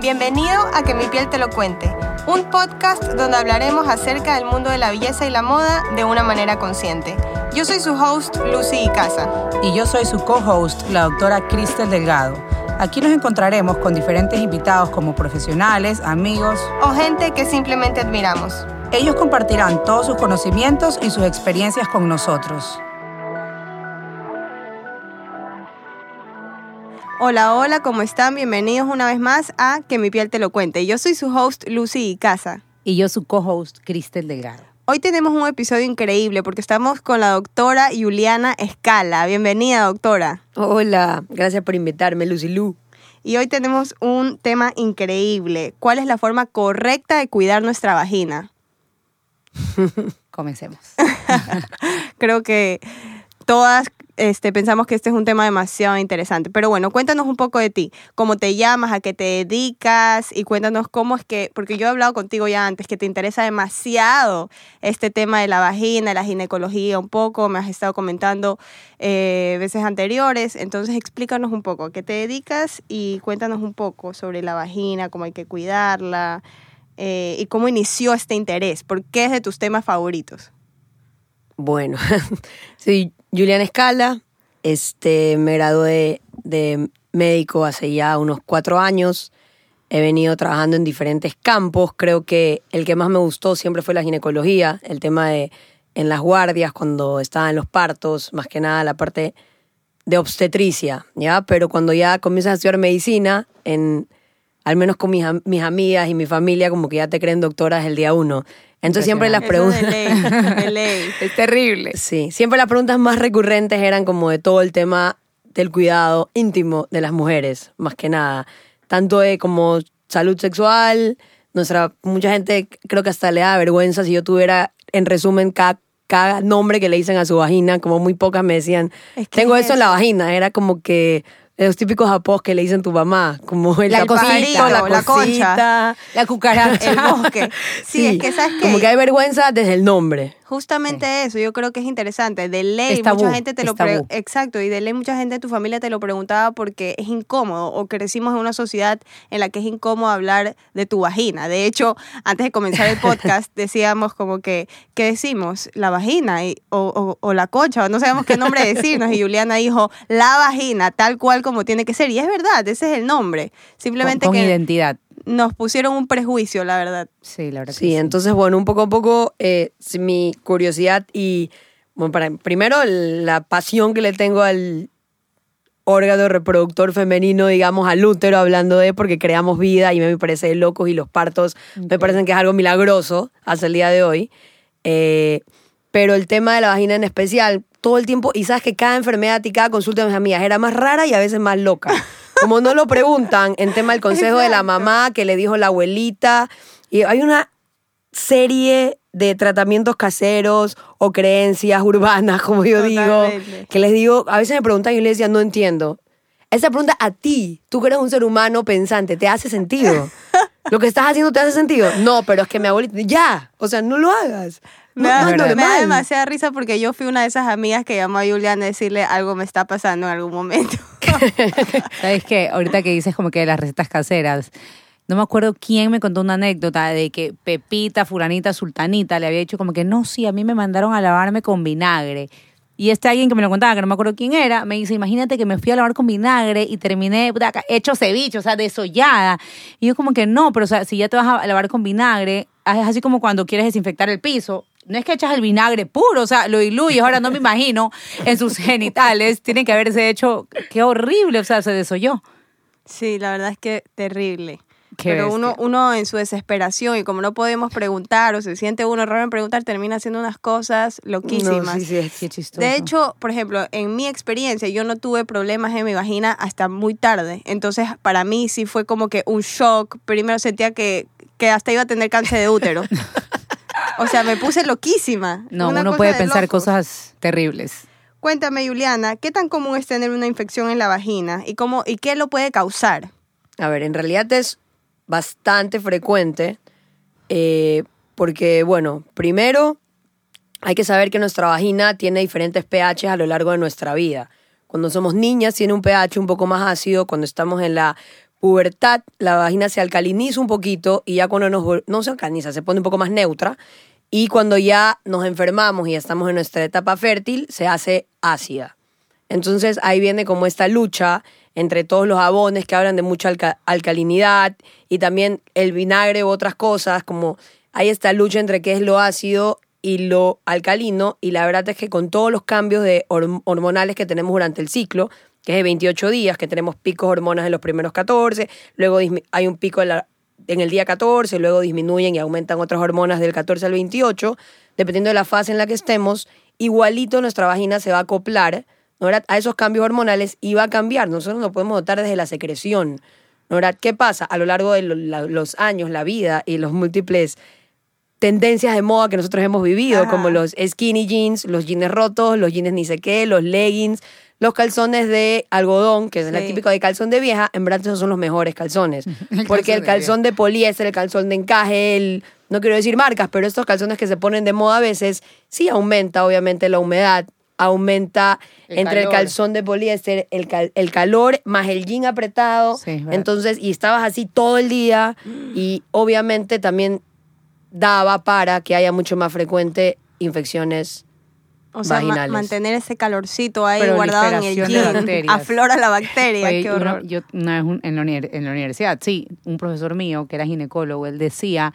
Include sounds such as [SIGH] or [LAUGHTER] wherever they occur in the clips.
Bienvenido a Que mi piel te lo cuente, un podcast donde hablaremos acerca del mundo de la belleza y la moda de una manera consciente. Yo soy su host, Lucy Icaza. Y yo soy su co-host, la doctora Cristel Delgado. Aquí nos encontraremos con diferentes invitados como profesionales, amigos o gente que simplemente admiramos. Ellos compartirán todos sus conocimientos y sus experiencias con nosotros. Hola, hola, ¿cómo están? Bienvenidos una vez más a Que mi piel te lo cuente. Yo soy su host Lucy Casa. Y yo su co-host Cristel Delgado. Hoy tenemos un episodio increíble porque estamos con la doctora Juliana Escala. Bienvenida, doctora. Hola, gracias por invitarme, Lucy Lu. Y hoy tenemos un tema increíble. ¿Cuál es la forma correcta de cuidar nuestra vagina? [LAUGHS] Comencemos. [LAUGHS] Creo que todas este, pensamos que este es un tema demasiado interesante. Pero bueno, cuéntanos un poco de ti, cómo te llamas, a qué te dedicas y cuéntanos cómo es que, porque yo he hablado contigo ya antes, que te interesa demasiado este tema de la vagina, la ginecología un poco, me has estado comentando eh, veces anteriores, entonces explícanos un poco a qué te dedicas y cuéntanos un poco sobre la vagina, cómo hay que cuidarla eh, y cómo inició este interés, por qué es de tus temas favoritos. Bueno, [LAUGHS] sí, Julián Escala, este, me gradué de médico hace ya unos cuatro años. He venido trabajando en diferentes campos. Creo que el que más me gustó siempre fue la ginecología, el tema de en las guardias, cuando estaba en los partos, más que nada la parte de obstetricia, ¿ya? Pero cuando ya comienzas a estudiar medicina, en, al menos con mis, mis amigas y mi familia, como que ya te creen doctoras el día uno. Entonces siempre las preguntas... [LAUGHS] es terrible. Sí, siempre las preguntas más recurrentes eran como de todo el tema del cuidado íntimo de las mujeres, más que nada. Tanto de como salud sexual, nuestra, mucha gente creo que hasta le da vergüenza si yo tuviera en resumen cada, cada nombre que le dicen a su vagina, como muy pocas me decían, tengo eso en la vagina, era como que los típicos apodos que le dicen tu mamá, como el la cosita, la, la concha, la cucaracha, el bosque. Sí, es que sabes que como que hay vergüenza desde el nombre. Justamente eso, yo creo que es interesante. De ley, mucha gente te lo exacto, y de ley mucha gente de tu familia te lo preguntaba porque es incómodo o crecimos en una sociedad en la que es incómodo hablar de tu vagina. De hecho, antes de comenzar el podcast [LAUGHS] decíamos como que ¿qué decimos? La vagina y, o, o, la concha, no sabemos qué nombre decirnos y Juliana dijo la vagina tal cual como tiene que ser y es verdad, ese es el nombre. Simplemente con, con identidad nos pusieron un prejuicio, la verdad. Sí, la verdad. Sí, entonces, bueno, un poco a poco, eh, mi curiosidad y, bueno, para, primero la pasión que le tengo al órgano reproductor femenino, digamos, al útero, hablando de porque creamos vida y me parece de locos y los partos me parecen que es algo milagroso hasta el día de hoy. Eh, pero el tema de la vagina en especial, todo el tiempo, y sabes que cada enfermedad y cada consulta de mis amigas era más rara y a veces más loca. [LAUGHS] Como no lo preguntan en tema del consejo de la mamá que le dijo la abuelita. Y hay una serie de tratamientos caseros o creencias urbanas, como yo digo, que les digo, a veces me preguntan y yo les decía, no entiendo. Esa pregunta a ti, tú que eres un ser humano pensante, ¿te hace sentido? ¿Lo que estás haciendo te hace sentido? No, pero es que mi abuelita, ya, o sea, no lo hagas. Me, da, demasiada risa porque yo fui una de esas amigas que llamó a Julián a decirle algo me está pasando en algún momento. [LAUGHS] ¿Sabes qué? Ahorita que dices como que las recetas caseras, no me acuerdo quién me contó una anécdota de que Pepita, Furanita, Sultanita le había dicho como que no, sí, a mí me mandaron a lavarme con vinagre. Y este alguien que me lo contaba, que no me acuerdo quién era, me dice, imagínate que me fui a lavar con vinagre y terminé hecho ceviche, o sea, desollada. Y yo como que no, pero o sea, si ya te vas a lavar con vinagre, es así como cuando quieres desinfectar el piso. No es que echas el vinagre puro, o sea, lo diluyes. Ahora no me imagino en sus genitales. Tiene que haberse hecho. Qué horrible, o sea, se desoyó. Sí, la verdad es que terrible. Pero uno, uno en su desesperación y como no podemos preguntar o se siente uno raro en preguntar, termina haciendo unas cosas loquísimas. sí, sí, sí, chistoso. De hecho, por ejemplo, en mi experiencia, yo no tuve problemas en mi vagina hasta muy tarde. Entonces, para mí sí fue como que un shock. Primero sentía que, que hasta iba a tener cáncer de útero. [LAUGHS] o sea, me puse loquísima. No, uno puede pensar cosas terribles. Cuéntame, Juliana, ¿qué tan común es tener una infección en la vagina y cómo y qué lo puede causar? A ver, en realidad es bastante frecuente eh, porque, bueno, primero hay que saber que nuestra vagina tiene diferentes pH a lo largo de nuestra vida. Cuando somos niñas tiene un pH un poco más ácido, cuando estamos en la pubertad, la vagina se alcaliniza un poquito y ya cuando nos, no se alcaliniza, se pone un poco más neutra. Y cuando ya nos enfermamos y estamos en nuestra etapa fértil, se hace ácida. Entonces ahí viene como esta lucha entre todos los jabones que hablan de mucha alca- alcalinidad y también el vinagre u otras cosas, como hay esta lucha entre qué es lo ácido y lo alcalino y la verdad es que con todos los cambios de horm- hormonales que tenemos durante el ciclo, que es de 28 días, que tenemos picos de hormonas en los primeros 14, luego hay un pico en, la- en el día 14, luego disminuyen y aumentan otras hormonas del 14 al 28, dependiendo de la fase en la que estemos, igualito nuestra vagina se va a acoplar ¿no verdad? a esos cambios hormonales y va a cambiar. Nosotros lo podemos notar desde la secreción. ¿no verdad? ¿Qué pasa? A lo largo de los años, la vida y los múltiples tendencias de moda que nosotros hemos vivido, Ajá. como los skinny jeans, los jeans rotos, los jeans ni sé qué, los leggings, los calzones de algodón, que es el Sí. típico de calzón de vieja, en verdad esos son los mejores calzones. [LAUGHS] El Porque el calzón de poliéster, el calzón de encaje, el, no quiero decir marcas, pero estos calzones que se ponen de moda a veces, sí aumenta obviamente la humedad, aumenta El entre el calzón de poliéster, el, cal- el calor más el jean apretado. Sí. Entonces, y estabas así todo el día y obviamente también daba para que haya mucho más frecuente infecciones O sea, ma- mantener ese calorcito ahí guardado en el jean. Aflora la bacteria, Oye, qué uno- horror. yo una vez un- en, la en la universidad, sí, un profesor mío que era ginecólogo, él decía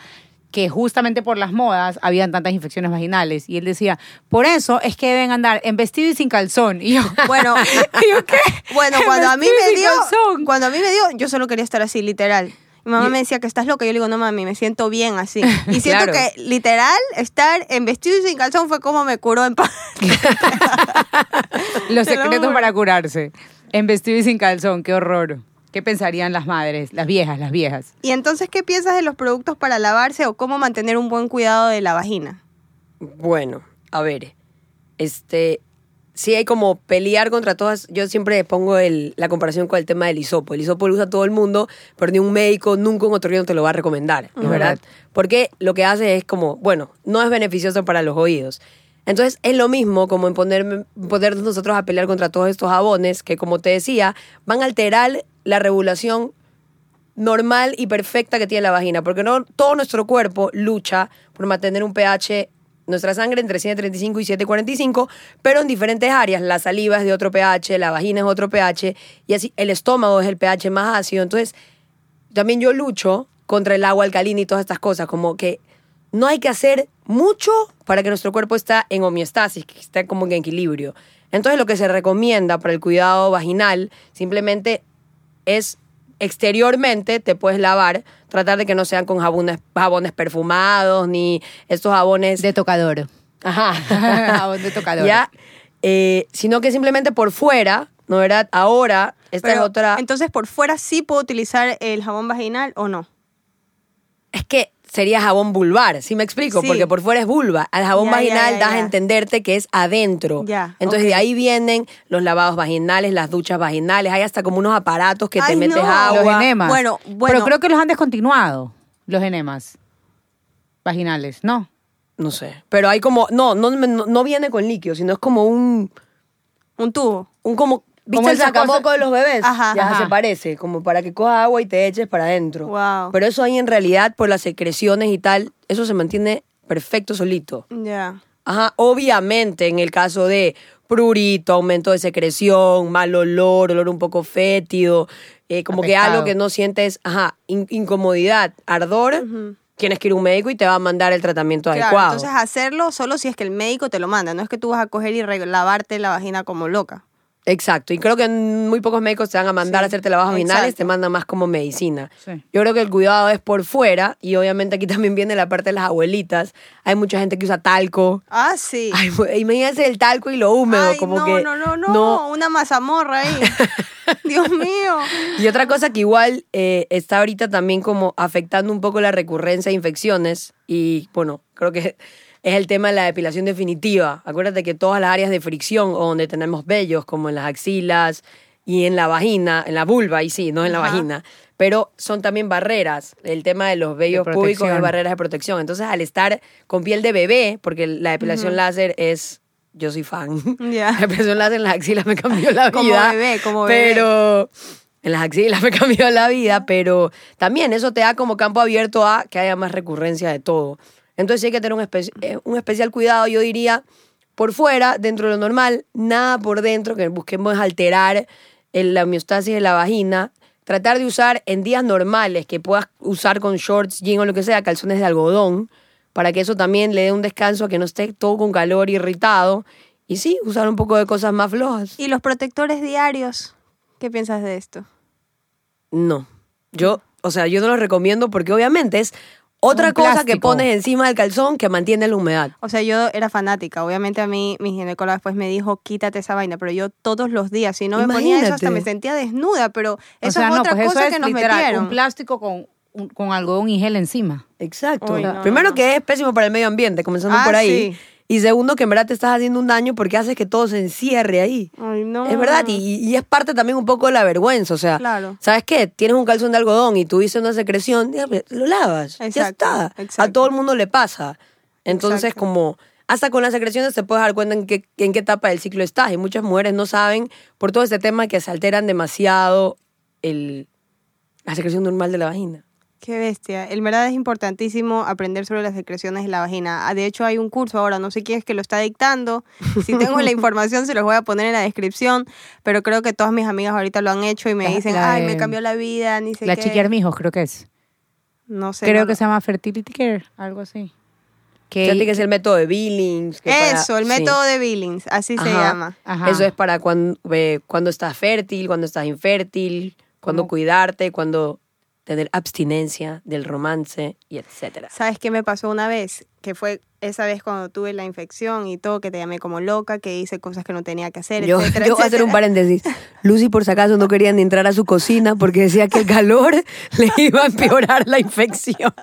que justamente por las modas habían tantas infecciones vaginales y él decía, por eso es que deben andar en vestido y sin calzón. Y yo, [LAUGHS] Bueno, [LAUGHS] ¿y yo qué? bueno, En cuando a mí me dio, calzón. cuando a mí me dio, yo solo quería estar así, literal. Mi mamá Y- me decía que estás loca. Yo le digo, no mami, me siento bien así. [LAUGHS] Y siento Claro. que literal estar en vestido y sin calzón fue como me curó en paz. [LAUGHS] Los secretos para curarse. En vestido y sin calzón, qué horror. ¿Qué pensarían las madres, las viejas, las viejas? Y entonces, ¿qué piensas de los productos para lavarse o cómo mantener un buen cuidado de la vagina? Bueno, a ver, este, sí hay como pelear contra todas. Yo siempre pongo el, la comparación con el tema del hisopo. El hisopo lo usa todo el mundo, pero ni un médico, nunca un otorrino te lo va a recomendar, ¿no Ujú. ¿verdad? Porque lo que hace es como, bueno, no es beneficioso para los oídos. Entonces es lo mismo como en poner, ponernos nosotros a pelear contra todos estos jabones que, como te decía, van a alterar la regulación normal y perfecta que tiene la vagina, porque no todo nuestro cuerpo lucha por mantener un pH, nuestra sangre entre 735 y 745, pero en diferentes áreas. La saliva es de otro pH, la vagina es otro pH, y así el estómago es el pH más ácido. Entonces, también yo lucho contra el agua alcalina y todas estas cosas, como que no hay que hacer mucho para que nuestro cuerpo esté en homeostasis, que esté como en equilibrio. Entonces lo que se recomienda para el cuidado vaginal simplemente es exteriormente te puedes lavar, tratar de que no sean con jabones, jabones perfumados ni estos jabones De tocador. Ajá. [LAUGHS] Jabón de tocador. ya, eh, sino que simplemente por fuera, ¿no verdad? Ahora, esta Pero, es otra... Entonces, por fuera sí puedo utilizar el jabón vaginal o no. Es que sería jabón vulvar, ¿sí me explico? Sí. Porque por fuera es vulva. Al jabón Ya, vaginal ya, ya, das a entenderte que es adentro. Ya, Entonces de ahí vienen los lavados vaginales, las duchas vaginales. Hay hasta como unos aparatos que te metes no. agua. Los enemas. Bueno, bueno. Pero creo que los han descontinuado, los enemas vaginales, ¿no? No sé. Pero hay como. No, no, no, no viene con líquido, sino es como un. Un tubo. un como. ¿Viste Como el sacamoco de los bebés? Ajá. Ya Ajá. se parece, como para que cojas agua y te eches para adentro. Wow. Pero eso ahí en realidad, por las secreciones y tal, eso se mantiene perfecto solito. Ya. Ajá, obviamente en el caso de prurito, aumento de secreción, mal olor, olor un poco fétido, eh, como que algo que no sientes, ajá, in- incomodidad, ardor, tienes que ir a un médico y te va a mandar el tratamiento Claro, adecuado. entonces hacerlo solo si es que el médico te lo manda, no es que tú vas a coger y lavarte la vagina como loca. Exacto, y creo que muy pocos médicos te van a mandar Sí, a hacerte lavajos vaginales, te mandan más como medicina. Sí. Yo creo que el cuidado es por fuera y obviamente aquí [LAUGHS] también viene la parte de las abuelitas. Hay mucha gente que usa talco. Ah, sí. Ay, imagínense el talco y lo húmedo, Ay, como no, que no, no, no, una mazamorra ahí. [LAUGHS] Dios mío. Y otra cosa que igual eh, está ahorita también como afectando un poco la recurrencia de infecciones y bueno, creo que es el tema de la depilación definitiva. Acuérdate que todas las áreas de fricción o donde tenemos vellos, como en las axilas y en la vagina, en la vulva, y sí, no en la Ajá. vagina, pero son también barreras. El tema de los vellos públicos es barreras de protección. Entonces, al estar con piel de bebé, porque la depilación láser es... Yo soy fan. [LAUGHS] La depilación láser en las axilas me cambió la Como vida. bebé, como bebé. Pero en las axilas me cambió la vida, pero también eso te da como campo abierto a que haya más recurrencia de todo. Entonces sí hay que tener un, espe- eh, un especial cuidado, yo diría, por fuera, dentro de lo normal, nada por dentro, que busquemos alterar el- la homeostasis de la vagina. Tratar de usar en días normales, que puedas usar con shorts, jean o lo que sea, calzones de algodón, para que eso también le dé un descanso, a que no esté todo con calor irritado. Y sí, usar un poco de cosas más flojas. ¿Y los protectores diarios? ¿Qué piensas de esto? No. Yo, o sea, yo no lo recomiendo porque obviamente es otra cosa que pones encima del calzón que mantiene la humedad. O sea, yo era fanática. Obviamente a mí mi ginecóloga después me dijo, quítate esa vaina. Pero yo todos los días, si no me ponía eso, hasta me sentía desnuda. Pero O eso sea, es no, otra pues eso cosa es que nos literal, metieron. un plástico con, un- con algodón y gel encima. Exacto. Uy, no, Primero no, no. que es pésimo para el medio ambiente, comenzando Ah, por ahí. sí. Y segundo que en verdad te estás haciendo un daño porque haces que todo se encierre ahí. Ay, no. Es verdad, y, y es parte también un poco de la vergüenza. O sea, Claro. ¿sabes qué? Tienes un calzón de algodón y tuviste una secreción, dígame, lo lavas. ya Exacto, está. A todo el mundo le pasa. Entonces, Exacto. como hasta con las secreciones te puedes dar cuenta en qué, en qué etapa del ciclo estás. Y muchas mujeres no saben por todo este tema que se alteran demasiado el, la secreción normal de la vagina. Qué bestia. En verdad es importantísimo aprender sobre las secreciones de la vagina. Ah, De hecho, hay un curso ahora, no sé quién es que lo está dictando. Si [LAUGHS] tengo la información, se los voy a poner en la descripción. Pero creo que todas mis amigas ahorita lo han hecho y me La- dicen, la ay, de- me cambió la vida, ni sé La qué. chiqui Armijos, creo que es. No sé. creo no que lo- se llama Fertility Care, algo así. Que, que es el método de Billings. que para- Eso, el sí. método de Billings, así se llama. Ajá. Eso es para cuando, cuando estás fértil, cuando estás infértil, cuando cuidarte, cuando tener abstinencia del romance y etcétera. ¿Sabes qué me pasó una vez? Que fue esa vez cuando tuve la infección y todo, que te llamé como loca, que hice cosas que no tenía que hacer, Yo, etcétera, yo voy a hacer un paréntesis. Lucy, por si acaso, no quería ni entrar a su cocina porque decía que el calor [LAUGHS] le iba a empeorar la infección.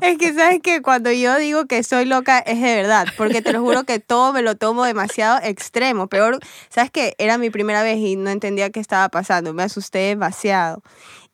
Es que sabes que cuando yo digo que soy loca es de verdad, porque te lo juro que todo me lo tomo demasiado extremo. Peor, sabes que era mi primera vez y no entendía qué estaba pasando, me asusté demasiado.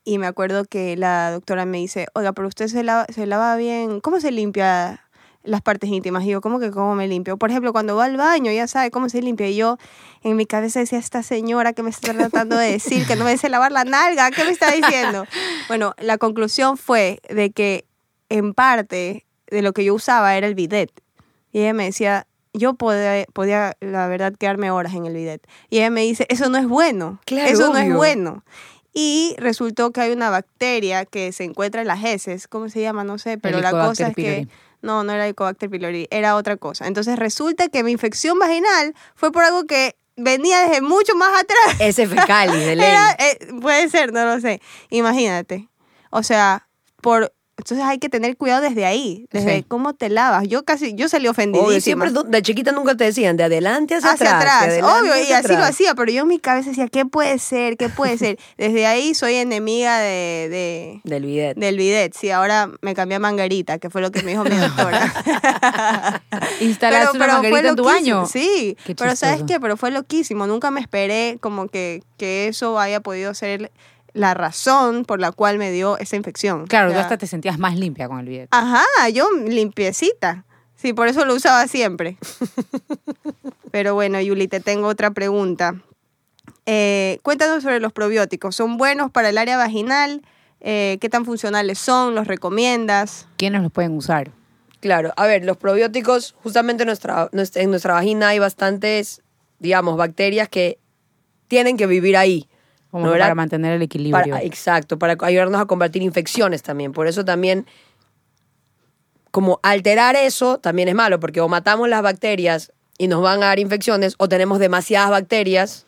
Y me acuerdo que la doctora me dice, oiga, pero usted se lava, se lava bien, ¿cómo se limpia las partes íntimas? Y yo, ¿cómo que cómo me limpio? Por ejemplo, cuando va al baño, ya sabe cómo se limpia. Y yo en mi cabeza decía, esta señora que me está tratando de decir que no me sé lavar la nalga, ¿qué me está diciendo? Bueno, la conclusión fue de que en parte de lo que yo usaba era el bidet. Y ella me decía, yo podía, podía, la verdad, quedarme horas en el bidet. Y ella me dice, eso no es bueno. Claro, eso no es obvio. bueno. Y resultó que hay una bacteria que se encuentra en las heces. ¿Cómo se llama? No sé, pero la cosa es que... No, no era Helicobacter pylori, era otra cosa. Entonces resulta que mi infección vaginal fue por algo que venía desde mucho más atrás. Ese fecalis de [LAUGHS] ley. Era, eh, puede ser, no lo sé. Imagínate. O sea, por entonces hay que tener cuidado desde ahí, desde Sí. cómo te lavas. Yo casi, yo salí ofendidísima. Obvio, siempre de chiquita nunca te decían de adelante hacia, hacia atrás. atrás, de adelante obvio, y así lo hacía, pero yo en mi cabeza decía, ¿qué puede ser? ¿Qué puede ser? [LAUGHS] Desde ahí soy enemiga de, de- Del bidet. del bidet. Sí, ahora me cambié a mangarita, que fue lo que me dijo mi doctora. [LAUGHS] [LAUGHS] Instalaste una manguerita en tu baño. Sí, pero ¿sabes qué? Pero fue loquísimo. Nunca me esperé como que, que eso haya podido ser la razón por la cual me dio esa infección. Claro, O tú hasta te sentías más limpia con el bidet. Ajá, yo limpiecita. Sí, por eso lo usaba siempre. [LAUGHS] Pero bueno, Yuli, te tengo otra pregunta. Eh, cuéntanos sobre los probióticos. ¿Son buenos para el área vaginal? Eh, ¿Qué tan funcionales son? ¿Los recomiendas? ¿Quiénes los pueden usar? Claro, a ver, los probióticos, justamente en nuestra, nuestra- en nuestra vagina hay bastantes, digamos, bacterias que tienen que vivir ahí. Como para mantener el equilibrio. Para- exacto, para ayudarnos a combatir infecciones también. Por eso también, como alterar eso también es malo, porque o matamos las bacterias y nos van a dar infecciones, o tenemos demasiadas bacterias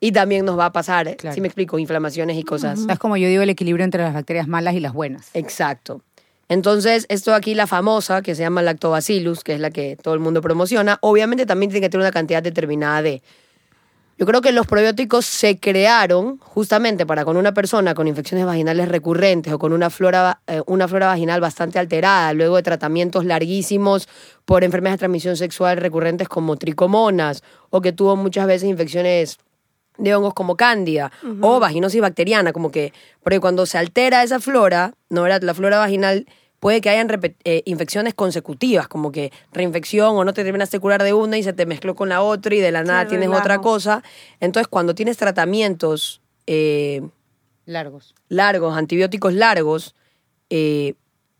y también nos va a pasar, Claro. si me explico, inflamaciones y cosas. es como yo digo el equilibrio entre las bacterias malas y las buenas. Exacto. Entonces, esto aquí, la famosa, que se llama lactobacillus, que es la que todo el mundo promociona, obviamente también tiene que tener una cantidad determinada de... Yo creo que los probióticos se crearon justamente para con una persona con infecciones vaginales recurrentes o con una flora, eh, una flora vaginal bastante alterada, luego de tratamientos larguísimos por enfermedades de transmisión sexual recurrentes como tricomonas, o que tuvo muchas veces infecciones de hongos como cándida o vaginosis bacteriana, como que, porque cuando se altera esa flora, no ¿verdad? la flora vaginal, puede que hayan eh, infecciones consecutivas, como que reinfección o no te terminaste de curar de una y se te mezcló con la otra y de la nada tienes relajo. otra cosa. Entonces, cuando tienes tratamientos eh, Largos. largos, antibióticos largos, eh,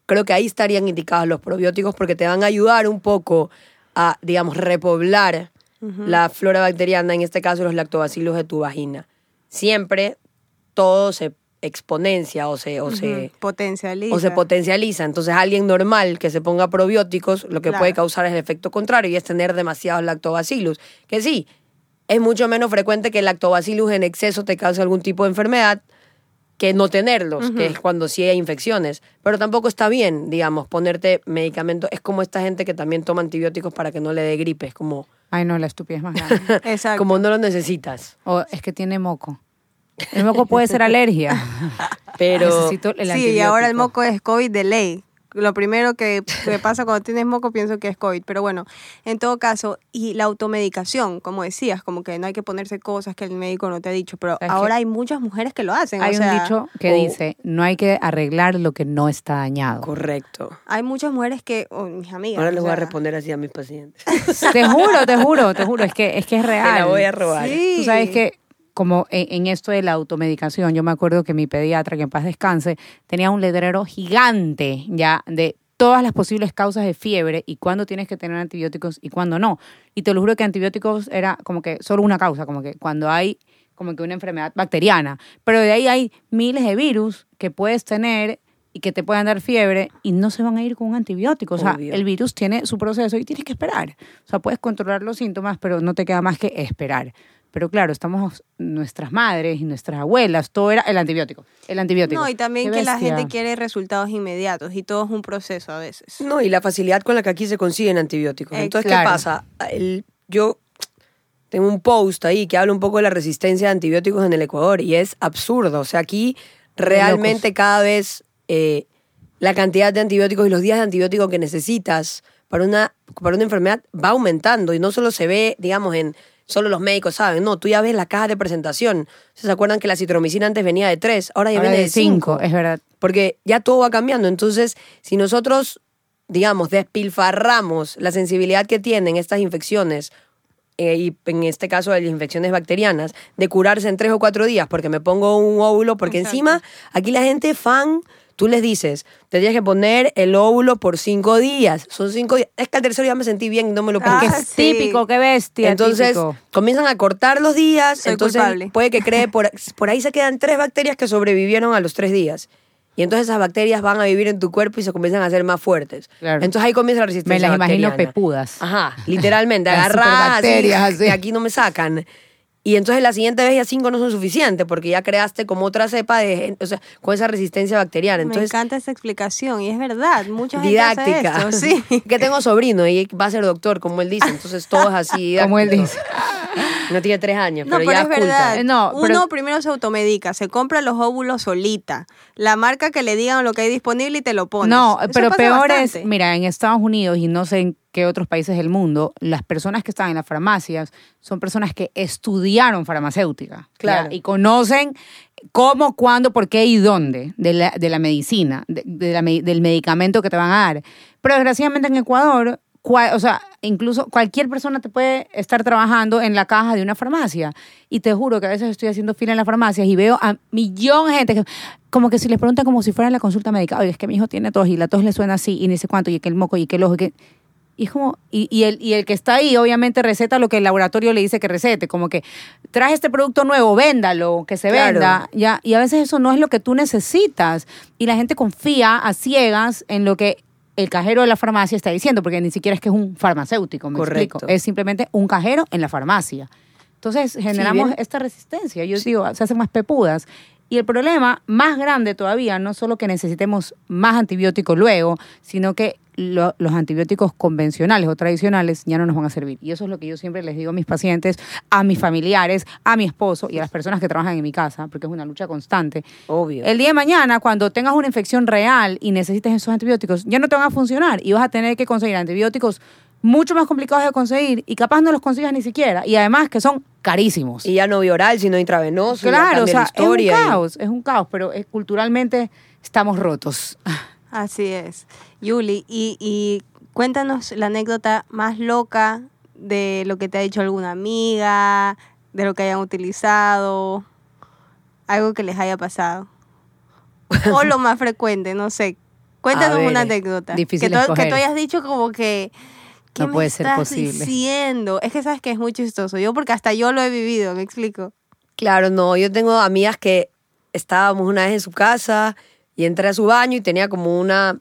creo que ahí estarían indicados los probióticos porque te van a ayudar un poco a, digamos, repoblar la flora bacteriana, en este caso los lactobacilos de tu vagina. Siempre todo se exponencia o se, o se, Potencializa. o se potencializa. Entonces, alguien normal que se ponga probióticos, lo que Claro. puede causar es el efecto contrario y es tener demasiados lactobacillus. Que sí, es mucho menos frecuente que el lactobacillus en exceso te cause algún tipo de enfermedad que no tenerlos, que es cuando sí hay infecciones. Pero tampoco está bien, digamos, ponerte medicamentos. Es como esta gente que también toma antibióticos para que no le dé gripe. Es como, Ay, no, la estupidez más grande. [LAUGHS] Exacto. como no lo necesitas. o es que tiene moco. El moco puede ser alergia. [LAUGHS] Pero Necesito el sí, y ahora el moco es COVID de ley. Lo primero que me pasa cuando tienes moco pienso que es COVID, pero bueno, en todo caso, y la automedicación, como decías, como que no hay que ponerse cosas que el médico no te ha dicho, pero ¿Sabes ahora hay muchas mujeres que lo hacen. Hay o un dicho que o- dice, no hay que arreglar lo que no está dañado. correcto. Hay muchas mujeres que, mis amigas. Ahora les voy a responder así a mis pacientes. Te juro, te juro, te juro, es que es, que es Te real. la voy a robar. Sí. Tú sabes que como en, en esto de la automedicación, yo me acuerdo que mi pediatra, que en paz descanse, tenía un letrero gigante ya de todas las posibles causas de fiebre y cuándo tienes que tener antibióticos y cuándo no. Y te lo juro que antibióticos era como que solo una causa, como que cuando hay como que una enfermedad bacteriana. Pero de ahí hay miles de virus que puedes tener y que te puedan dar fiebre y no se van a ir con un antibiótico. O sea, Obvio. el virus tiene su proceso y tienes que esperar. O sea, puedes controlar los síntomas, pero no te queda más que esperar. Pero claro, estamos nuestras madres y nuestras abuelas, todo era el antibiótico, el antibiótico. No, y también que la gente quiere resultados inmediatos y todo es un proceso a veces. No, y la facilidad con la que aquí se consiguen antibióticos. Entonces, claro. ¿qué pasa? El- yo tengo un post ahí que habla un poco de la resistencia a antibióticos en el Ecuador y es absurdo. O sea, aquí realmente cada vez eh, la cantidad de antibióticos y los días de antibiótico que necesitas para una, para una enfermedad va aumentando y no solo se ve, digamos, en solo los médicos saben, no, tú ya ves la caja de presentación. ¿Se acuerdan que la citromicina antes venía de tres? Ahora ya Ahora viene de de cinco. cinco, es verdad. Porque ya todo va cambiando. Entonces, si nosotros, digamos, despilfarramos la sensibilidad que tienen estas infecciones, eh, y en este caso de las infecciones bacterianas, de curarse en tres o cuatro días porque me pongo un óvulo, porque Exacto. encima aquí la gente fan, tú les dices, te tienes que poner el óvulo por cinco días. Son cinco días. Es que al tercero ya me sentí bien y no me lo Ah, puse. es sí. típico, qué bestia. Entonces típico. comienzan a cortar los días, Soy entonces culpable. puede que cree, [LAUGHS] por, por ahí se quedan tres bacterias que sobrevivieron a los tres días. Y entonces esas bacterias van a vivir en tu cuerpo y se comienzan a hacer más fuertes. Claro. Entonces ahí comienza la resistencia me las imagino bacteriana. pepudas. Ajá, literalmente, [LAUGHS] Las agarradas [LAUGHS] así. de aquí no me sacan. Y entonces la siguiente vez ya cinco no son suficientes porque ya creaste como otra cepa de, o sea, con esa resistencia bacteriana. Me Entonces, encanta esa explicación y es verdad, mucha gente hace didáctica. esto, [LAUGHS] sí. que tengo sobrino y va a ser doctor, como él dice. Entonces todo es así. [LAUGHS] Como él dice. No tiene tres años, No, pero, pero ya es culta. verdad. Eh, no, pero- Uno primero se automedica, se compra los óvulos solita. La marca que le digan lo que hay disponible y te lo pones. No, Eso pero peor bastante. es, mira, en Estados Unidos y no sé en qué otros países del mundo, las personas que están en las farmacias son personas que estudiaron farmacéutica. Claro. ¿ya? Y conocen cómo, cuándo, por qué y dónde de la, de la medicina, de, de la del medicamento que te van a dar. Pero desgraciadamente en Ecuador, cua- o sea, incluso cualquier persona te puede estar trabajando en la caja de una farmacia. Y te juro que a veces estoy haciendo fila en las farmacias y veo a millones de gente que, como que si les preguntan como si fuera la consulta médica, oye, es que mi hijo tiene tos y la tos le suena así y ni sé cuánto, y que el moco y que el ojo, y que... Y es como, y, y el, y el que está ahí obviamente receta lo que el laboratorio le dice que recete, como que traje este producto nuevo, véndalo, que se Claro. venda, ya, y a veces eso no es lo que tú necesitas. Y la gente confía a ciegas en lo que el cajero de la farmacia está diciendo, porque ni siquiera es que es un farmacéutico, me Correcto. explico. Es simplemente un cajero en la farmacia. Entonces generamos esta resistencia. Yo digo, se hacen más pepudas. Y el problema más grande todavía, no solo que necesitemos más antibióticos luego, sino que lo- los antibióticos convencionales o tradicionales ya no nos van a servir. Y eso es lo que yo siempre les digo a mis pacientes, a mis familiares, a mi esposo y a las personas que trabajan en mi casa, porque es una lucha constante. Obvio. El día de mañana, cuando tengas una infección real y necesites esos antibióticos, ya no te van a funcionar y vas a tener que conseguir antibióticos mucho más complicados de conseguir y capaz no los consigas ni siquiera. Y además que son carísimos. Y ya no bioral, sino intravenoso. claro, o sea, historia. es un caos, es un caos, pero eh, culturalmente estamos rotos. Así es. Yuli, y, y cuéntanos la anécdota más loca de lo que te ha dicho alguna amiga, de lo que hayan utilizado. algo que les haya pasado. [LAUGHS] o lo más frecuente, no sé. Cuéntanos ver, una anécdota. difícil que, tú, que escoger. tú hayas dicho como que... ¿Qué No me puede ser estás posible. diciendo? Es que sabes que es muy chistoso. Yo porque hasta yo lo he vivido, me explico. Claro, no, yo tengo amigas que estábamos una vez en su casa y entré a su baño y tenía como una,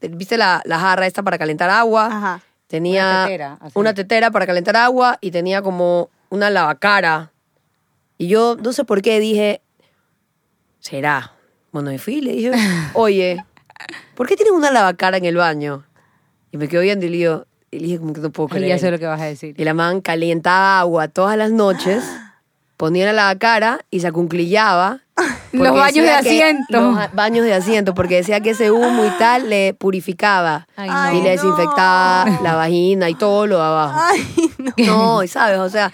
¿viste la, la jarra esta para calentar agua? Ajá. Tenía Una tetera, así. una tetera para calentar agua y tenía como una lavacara. Y yo no sé por qué dije, ¿será? Bueno, me fui y le dije, oye, ¿por qué tienes una lavacara en el baño? Y me quedó viendo y le digo, y le dije como que no puedo creer. ya sé lo que vas a decir. Y la man calientaba agua todas las noches, [GASPS] ponía la cara y se acunclillaba. [LAUGHS] Los baños de que- asiento. Los baños de asiento, porque decía que ese humo y tal le purificaba. Ay, Ay, y le no. desinfectaba la vagina y todo lo de abajo. Ay, no. [LAUGHS] No, y sabes, o sea,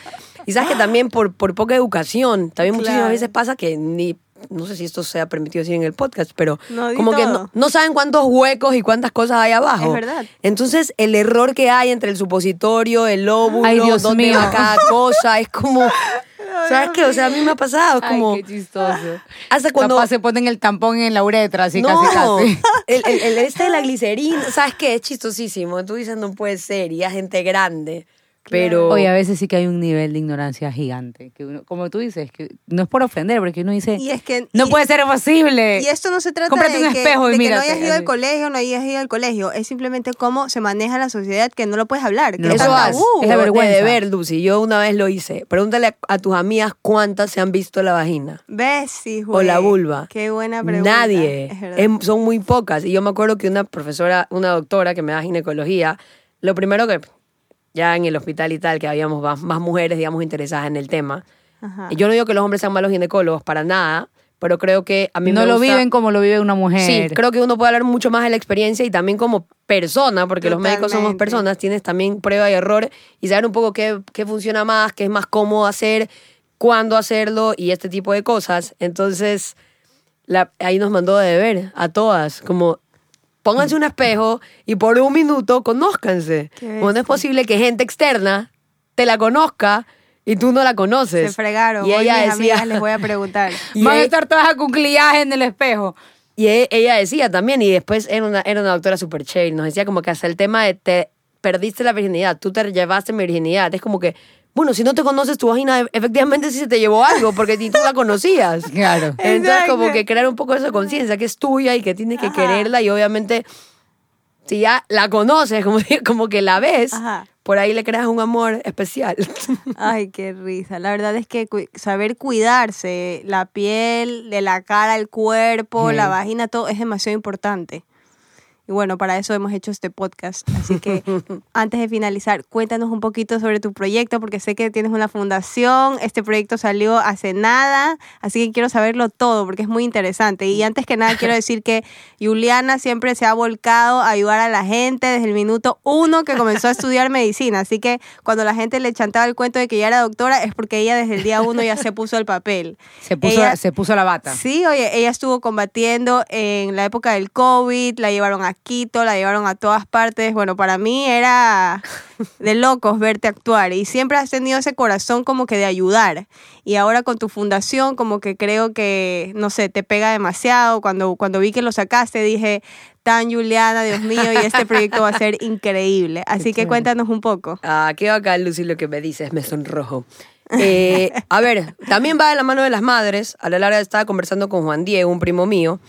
y sabes que también por, por poca educación, también muchísimas veces pasa que ni, no sé si esto sea permitido decir en el podcast, pero No, como que no, no saben cuántos huecos y cuántas cosas hay abajo. Es verdad. Entonces, el error que hay entre el supositorio, el óvulo, Ay, Dios dónde mío. va cada cosa, es como, [LAUGHS] ¿sabes qué? O sea, a mí me ha pasado, es como, Ay, qué chistoso. hasta cuando... Papá se ponen el tampón en la uretra, así no, casi casi. El, el, el este de la glicerina, ¿sabes qué? Es chistosísimo. Tú dices, no puede ser, y es gente grande. Pero. Oye, a veces sí que hay un nivel de ignorancia gigante. Que uno, como tú dices, que no es por ofender, porque uno dice, Y es que... no y- puede ser posible. Y esto no se trata Cómprate de, un que, espejo y de que no hayas ido al colegio, no hayas ido al colegio. Es simplemente cómo se maneja la sociedad que no lo puedes hablar. Que No Eso. Es la de vergüenza. deber, Lucy. Yo una vez lo hice. Pregúntale a, a tus amigas cuántas se han visto la vagina. ¿Ves? Sí, O la vulva. Qué buena pregunta. Nadie. Es. Em- son muy pocas. Y yo me acuerdo que una profesora, una doctora que me da ginecología, lo primero que, ya en el hospital y tal, que habíamos más, más mujeres, digamos, interesadas en el tema. Ajá. Y yo no digo que los hombres sean malos ginecólogos, para nada, pero creo que a mí no me lo gusta- viven como lo vive una mujer. Sí, creo que uno puede hablar mucho más de la experiencia y también como persona, porque los médicos somos personas, tienes también prueba y error y saber un poco qué, qué funciona más, qué es más cómodo hacer, cuándo hacerlo y este tipo de cosas. Entonces, la- ahí nos mandó de deber a todas, como pónganse un espejo y por un minuto conózcanse. No es posible que gente externa te la conozca y tú no la conoces. Se fregaron. Y Hoy ella mis decía, amigas les voy a preguntar. [LAUGHS] y Van a e- estar todas acunclilladas en el espejo. y e- ella decía también, y después era una, era una doctora super chévere, nos decía como que hasta el tema de te perdiste la virginidad, tú te llevaste mi virginidad, es como que, bueno, si no te conoces tu vagina, e- efectivamente sí se te llevó algo, porque ni tú la conocías. [LAUGHS] Claro. Entonces Exacto. como que crear un poco esa conciencia que es tuya y que tienes que Ajá. quererla y obviamente si ya la conoces, como, [LAUGHS] como que la ves, Ajá. por ahí le creas un amor especial. [LAUGHS] Ay, qué risa. La verdad es que cu- saber cuidarse, la piel, de la cara, el cuerpo, la vagina, todo es demasiado importante. Y bueno, para eso hemos hecho este podcast. Así que [LAUGHS] antes de finalizar, cuéntanos un poquito sobre tu proyecto, porque sé que tienes una fundación. Este proyecto salió hace nada, así que quiero saberlo todo, porque es muy interesante. Y antes que nada, quiero [LAUGHS] decir que Juliana siempre se ha volcado a ayudar a la gente desde el minuto uno que comenzó a estudiar medicina. Así que cuando la gente le chantaba el cuento de que ya era doctora, es porque ella desde el día uno ya se puso el papel. Se puso, Ella- se puso la bata. Sí, oye, ella estuvo combatiendo en la época del COVID, la llevaron a Quito, la llevaron a todas partes. Bueno, para mí era de locos verte actuar y siempre has tenido ese corazón como que de ayudar. Y ahora con tu fundación como que creo que, no sé, te pega demasiado. Cuando, cuando vi que lo sacaste dije, tan Juliana, Dios mío, y este proyecto va a ser increíble. Así que chévere. cuéntanos un poco. Ah, qué bacán, Lucy, lo que me dices, me sonrojo. Eh, a ver, también va de la mano de las madres. A la larga estaba conversando con Juan Diego, un primo mío,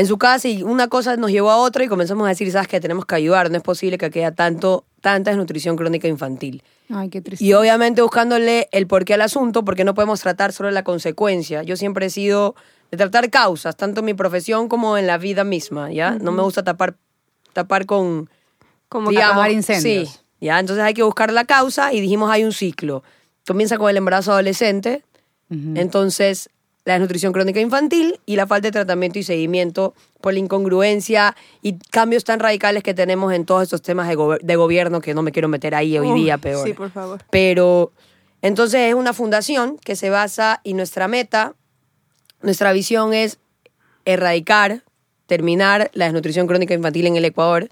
en su casa y una cosa nos llevó a otra y comenzamos a decir, ¿sabes qué? Tenemos que ayudar, no es posible que haya tanto, tanta desnutrición crónica infantil. Ay, qué triste. Y obviamente buscándole el porqué al asunto, porque no podemos tratar solo la consecuencia. Yo siempre he sido de tratar causas, tanto en mi profesión como en la vida misma, ¿ya? No me gusta tapar, tapar con, Como Digamos, incendios. Sí, ya, entonces hay que buscar la causa y dijimos hay un ciclo. Comienza con el embarazo adolescente, Ujú. entonces la desnutrición crónica infantil y la falta de tratamiento y seguimiento por la incongruencia y cambios tan radicales que tenemos en todos estos temas de, gober- de gobierno que no me quiero meter ahí hoy Uy, día, peor. Sí, por favor. Pero entonces es una fundación que se basa y nuestra meta, nuestra visión es erradicar, terminar la desnutrición crónica infantil en el Ecuador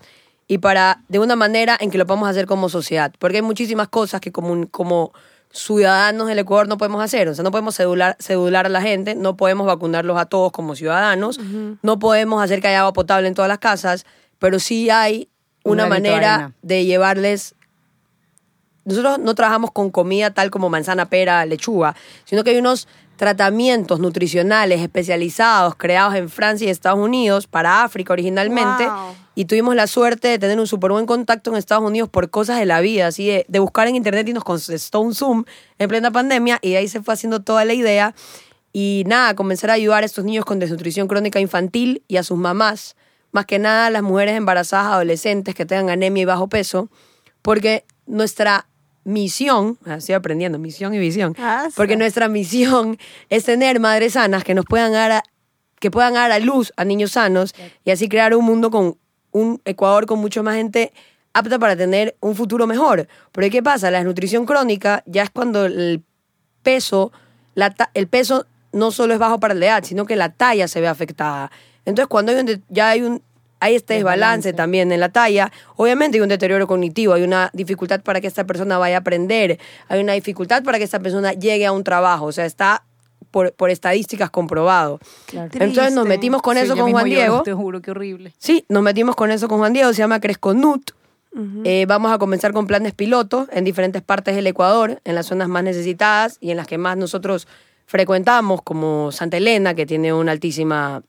y para de una manera en que lo podamos hacer como sociedad, porque hay muchísimas cosas que como, como ciudadanos del Ecuador no podemos hacer. O sea, no podemos cedular, cedular a la gente, no podemos vacunarlos a todos como ciudadanos, no podemos hacer que haya agua potable en todas las casas, pero sí hay Un una manera de llevarles nosotros no trabajamos con comida tal como manzana, pera, lechuga, sino que hay unos tratamientos nutricionales especializados creados en Francia y Estados Unidos para África originalmente. Wow. Y tuvimos la suerte de tener un súper buen contacto en Estados Unidos por cosas de la vida, así de, de buscar en internet y nos contestó un Zoom en plena pandemia y de ahí se fue haciendo toda la idea. Y nada, comenzar a ayudar a estos niños con desnutrición crónica infantil y a sus mamás, más que nada a las mujeres embarazadas adolescentes que tengan anemia y bajo peso, porque nuestra misión, ah, estoy aprendiendo, misión y visión, Ah, porque sí. nuestra misión es tener madres sanas que nos puedan dar a, que puedan dar a luz a niños sanos y así crear un mundo con un Ecuador con mucho más gente apta para tener un futuro mejor. Porque ¿qué pasa? La desnutrición crónica ya es cuando el peso, la ta- el peso no solo es bajo para la edad, sino que la talla se ve afectada. Entonces, cuando hay un ya hay un hay este desbalance también en la talla, obviamente hay un deterioro cognitivo, hay una dificultad para que esta persona vaya a aprender, hay una dificultad para que esta persona llegue a un trabajo, o sea, está por, por estadísticas comprobado. Claro. Entonces nos metimos con Sí, eso con Juan Diego. Te juro, qué horrible. Sí, nos metimos con eso con Juan Diego, se llama Cresconut. Eh, vamos a comenzar con planes piloto en diferentes partes del Ecuador, en las zonas más necesitadas y en las que más nosotros frecuentamos, como Santa Elena, que tiene una altísima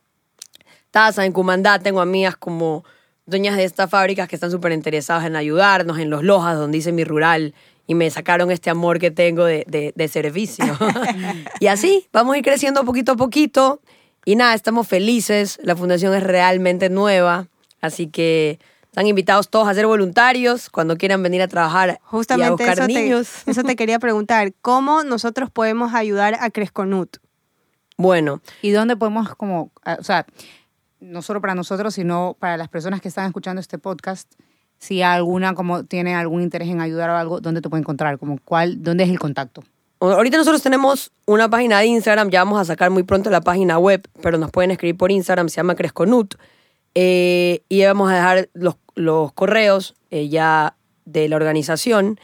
tasa. En Cumandá tengo amigas como dueñas de estas fábricas que están súper interesadas en ayudarnos, en Los Lojas, donde hice mi rural, y me sacaron este amor que tengo de, de- de servicio. [LAUGHS] y así, vamos a ir creciendo poquito a poquito. Y nada, estamos felices. La fundación es realmente nueva. Así que están invitados todos a ser voluntarios cuando quieran venir a trabajar y a Justamente buscar eso te, niños. eso te quería preguntar. ¿Cómo nosotros podemos ayudar a Cresconut? Bueno, ¿Y dónde podemos como, o sea, no solo para nosotros, sino para las personas que están escuchando este podcast, si alguna como tiene algún interés en ayudar o algo, ¿dónde te puede encontrar? Como cuál, ¿dónde es el contacto? Ahorita nosotros tenemos una página de Instagram, ya vamos a sacar muy pronto la página web, pero nos pueden escribir por Instagram, se llama Cresconut. Eh, y vamos a dejar los, los correos eh, ya de la organización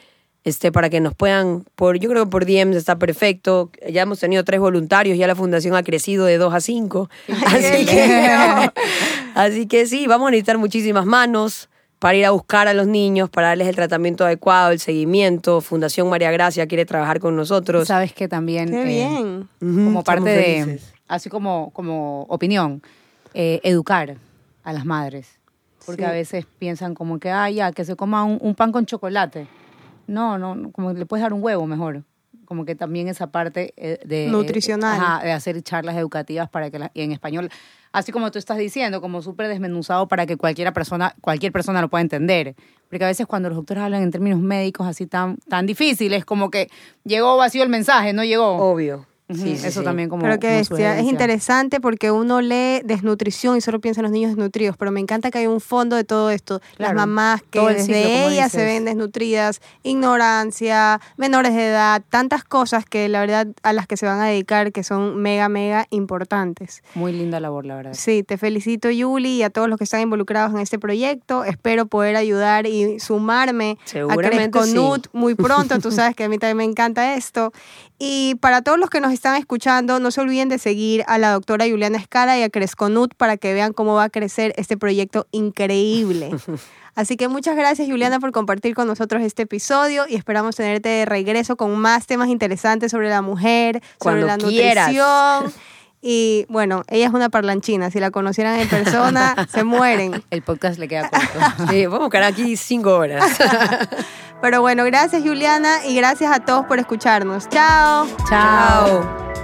este, para que nos puedan, por, yo creo que por DMs está perfecto. Ya hemos tenido tres voluntarios, ya la fundación ha crecido de dos a cinco. Así que, [LAUGHS] así que sí, vamos a necesitar muchísimas manos para ir a buscar a los niños, para darles el tratamiento adecuado, el seguimiento. Fundación María Gracia quiere trabajar con nosotros. Sabes que también... Qué eh, bien. Como parte de, así como, como opinión, eh, educar a las madres. Porque Sí. a veces piensan como que, ah, ya, que se coma un, un pan con chocolate. No, no, no, como le puedes dar un huevo mejor. Como que también esa parte eh, de... Nutricional. ajá, de hacer charlas educativas para que la- y en español, así como tú estás diciendo, como súper desmenuzado para que cualquiera persona, cualquier persona lo pueda entender. Porque a veces cuando los doctores hablan en términos médicos así tan, tan difíciles, como que llegó vacío el mensaje, no llegó. Obvio. Sí, sí, eso sí. también como Pero que como bestia. Es interesante porque uno lee desnutrición y solo piensa en los niños desnutridos, pero me encanta que hay un fondo de todo esto. Las mamás que ciclo, desde como ellas se ven desnutridas, ignorancia, menores de edad, tantas cosas que la verdad a las que se van a dedicar que son mega, mega importantes. Muy linda labor, la verdad. Sí, te felicito Yuli y a todos los que están involucrados en este proyecto. Espero poder ayudar y sumarme a Cresconut muy pronto. Tú [LAUGHS] sabes que a mí también me encanta esto. Y para todos los que nos están escuchando, no se olviden de seguir a la doctora Juliana Escala y a Cresconut para que vean cómo va a crecer este proyecto increíble. [LAUGHS] Así que muchas gracias Juliana por compartir con nosotros este episodio y esperamos tenerte de regreso con más temas interesantes sobre la mujer, sobre la quieras. nutrición. [LAUGHS] Y bueno, ella es una parlanchina. Si la conocieran en persona, [LAUGHS] se mueren. El podcast le queda corto. Sí, vamos a quedar aquí cinco horas. [LAUGHS] Pero bueno, gracias Juliana y gracias a todos por escucharnos. Chao. Chao. Chao.